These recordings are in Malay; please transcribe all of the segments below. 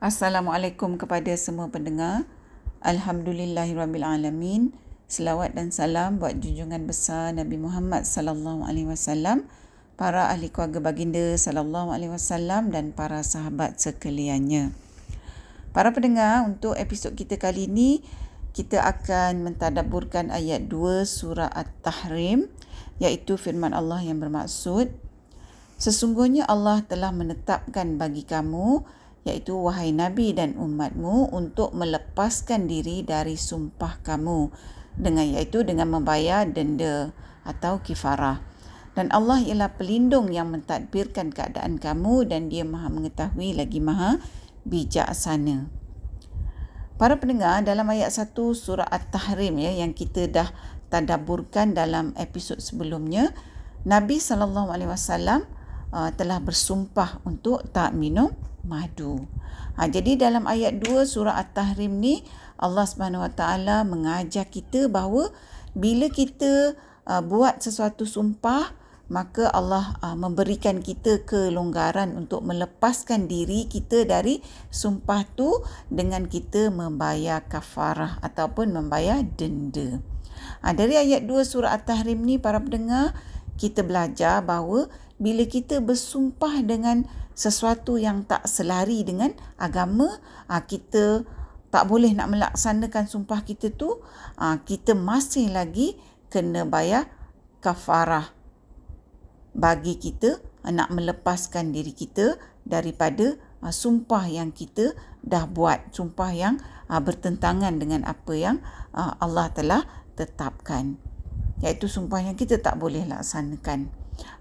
Assalamualaikum kepada semua pendengar. Alhamdulillahirabbilalamin. Selawat dan salam buat junjungan besar Nabi Muhammad sallallahu alaihi wasallam, para ahli keluarga baginda sallallahu alaihi wasallam dan para sahabat sekaliannya. Para pendengar, untuk episod kita kali ini kita akan mentadabburkan ayat 2 surah At-Tahrim iaitu firman Allah yang bermaksud Sesungguhnya Allah telah menetapkan bagi kamu iaitu wahai Nabi dan umatmu untuk melepaskan diri dari sumpah kamu dengan iaitu dengan membayar denda atau kifarah. Dan Allah ialah pelindung yang mentadbirkan keadaan kamu dan dia maha mengetahui lagi maha bijaksana. Para pendengar, dalam ayat 1 surah At-Tahrim ya, yang kita dah tadaburkan dalam episod sebelumnya, Nabi SAW uh, telah bersumpah untuk tak minum madu. Ha, jadi dalam ayat 2 surah At-Tahrim ni Allah Subhanahu Wa Taala mengajar kita bahawa bila kita uh, buat sesuatu sumpah maka Allah uh, memberikan kita kelonggaran untuk melepaskan diri kita dari sumpah tu dengan kita membayar kafarah ataupun membayar denda. Ha, dari ayat 2 surah At-Tahrim ni para pendengar kita belajar bahawa bila kita bersumpah dengan sesuatu yang tak selari dengan agama, ah, kita tak boleh nak melaksanakan sumpah kita tu, ah, kita masih lagi kena bayar kafarah bagi kita nak melepaskan diri kita daripada ah, sumpah yang kita dah buat, sumpah yang bertentangan dengan apa yang Allah telah tetapkan. Iaitu sumpah yang kita tak boleh laksanakan.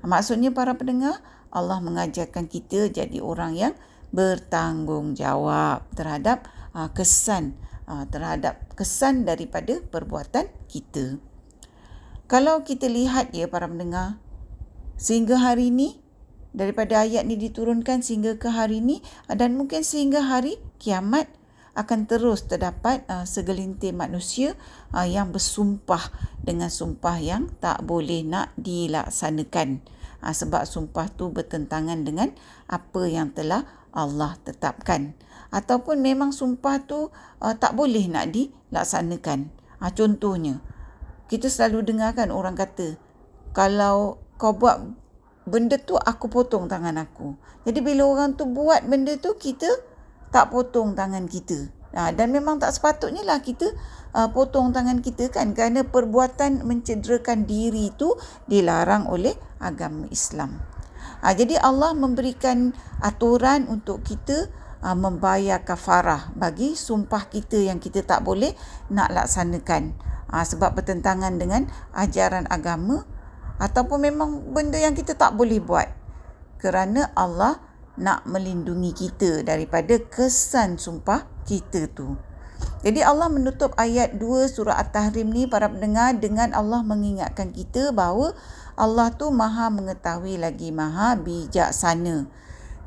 Maksudnya para pendengar, Allah mengajarkan kita jadi orang yang bertanggungjawab terhadap uh, kesan uh, terhadap kesan daripada perbuatan kita. Kalau kita lihat ya para pendengar, sehingga hari ini daripada ayat ni diturunkan sehingga ke hari ini dan mungkin sehingga hari kiamat akan terus terdapat uh, segelintir manusia uh, yang bersumpah dengan sumpah yang tak boleh nak dilaksanakan. Uh, sebab sumpah tu bertentangan dengan apa yang telah Allah tetapkan. Ataupun memang sumpah tu uh, tak boleh nak dilaksanakan. Uh, contohnya kita selalu dengarkan orang kata kalau kau buat benda tu aku potong tangan aku. Jadi bila orang tu buat benda tu kita tak potong tangan kita. Ha, dan memang tak sepatutnya lah kita uh, potong tangan kita kan kerana perbuatan mencederakan diri itu dilarang oleh agama Islam. Ha, jadi Allah memberikan aturan untuk kita uh, membayar kafarah bagi sumpah kita yang kita tak boleh nak laksanakan. Ha, sebab bertentangan dengan ajaran agama ataupun memang benda yang kita tak boleh buat. Kerana Allah nak melindungi kita daripada kesan sumpah kita tu. Jadi Allah menutup ayat 2 surah At-Tahrim ni para pendengar dengan Allah mengingatkan kita bahawa Allah tu maha mengetahui lagi maha bijaksana.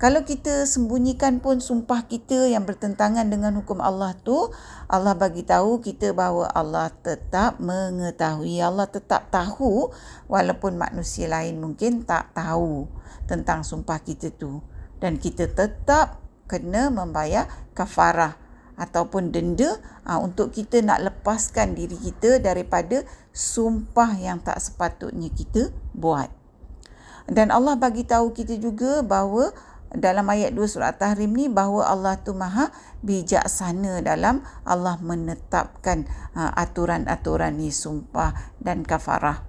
Kalau kita sembunyikan pun sumpah kita yang bertentangan dengan hukum Allah tu, Allah bagi tahu kita bahawa Allah tetap mengetahui, Allah tetap tahu walaupun manusia lain mungkin tak tahu tentang sumpah kita tu dan kita tetap kena membayar kafarah ataupun denda aa, untuk kita nak lepaskan diri kita daripada sumpah yang tak sepatutnya kita buat. Dan Allah bagi tahu kita juga bahawa dalam ayat 2 surah Tahrim ni bahawa Allah tu maha bijaksana dalam Allah menetapkan aturan-aturan ni sumpah dan kafarah.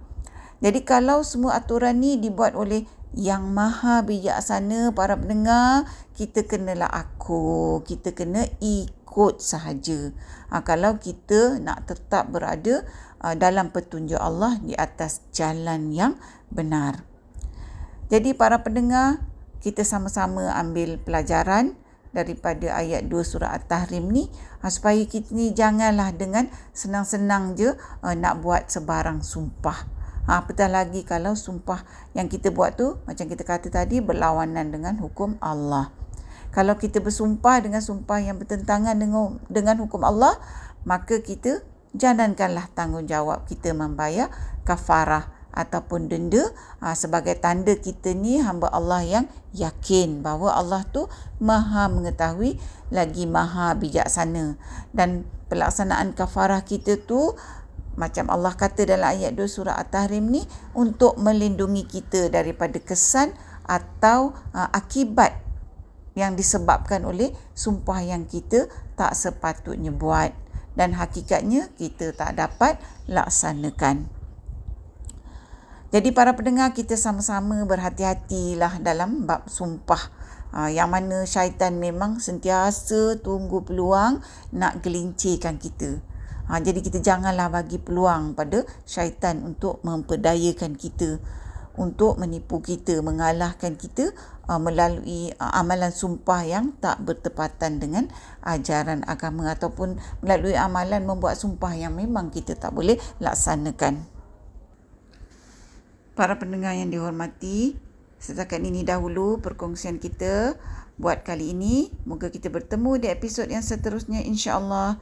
Jadi kalau semua aturan ni dibuat oleh yang maha bijaksana para pendengar kita kenalah aku. Kita kena ikut sahaja. Ha, kalau kita nak tetap berada uh, dalam petunjuk Allah di atas jalan yang benar. Jadi para pendengar kita sama-sama ambil pelajaran daripada ayat 2 surah At-Tahrim ni ha, supaya kita ni janganlah dengan senang-senang je uh, nak buat sebarang sumpah Apatah lagi kalau sumpah yang kita buat tu macam kita kata tadi berlawanan dengan hukum Allah. Kalau kita bersumpah dengan sumpah yang bertentangan dengan dengan hukum Allah, maka kita jangankanlah tanggungjawab kita membayar kafarah ataupun denda ha, sebagai tanda kita ni hamba Allah yang yakin bahawa Allah tu maha mengetahui lagi maha bijaksana dan pelaksanaan kafarah kita tu macam Allah kata dalam ayat 2 surah At-Tahrim ni untuk melindungi kita daripada kesan atau uh, akibat yang disebabkan oleh sumpah yang kita tak sepatutnya buat dan hakikatnya kita tak dapat laksanakan. Jadi para pendengar kita sama-sama berhati-hatilah dalam bab sumpah uh, yang mana syaitan memang sentiasa tunggu peluang nak gelincirkan kita. Ha, jadi kita janganlah bagi peluang pada syaitan untuk memperdayakan kita untuk menipu kita, mengalahkan kita uh, melalui uh, amalan sumpah yang tak bertepatan dengan ajaran agama ataupun melalui amalan membuat sumpah yang memang kita tak boleh laksanakan. Para pendengar yang dihormati, setakat ini dahulu perkongsian kita buat kali ini. Moga kita bertemu di episod yang seterusnya insya-Allah.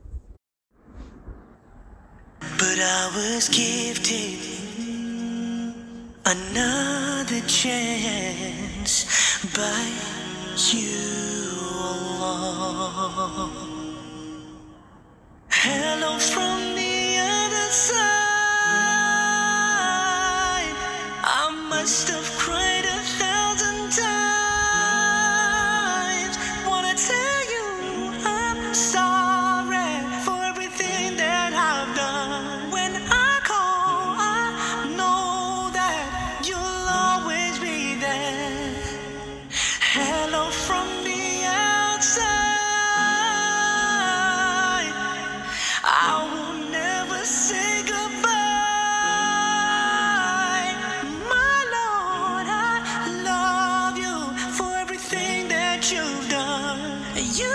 I was gifted another chance by you, Allah. Hello from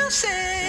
eu sei.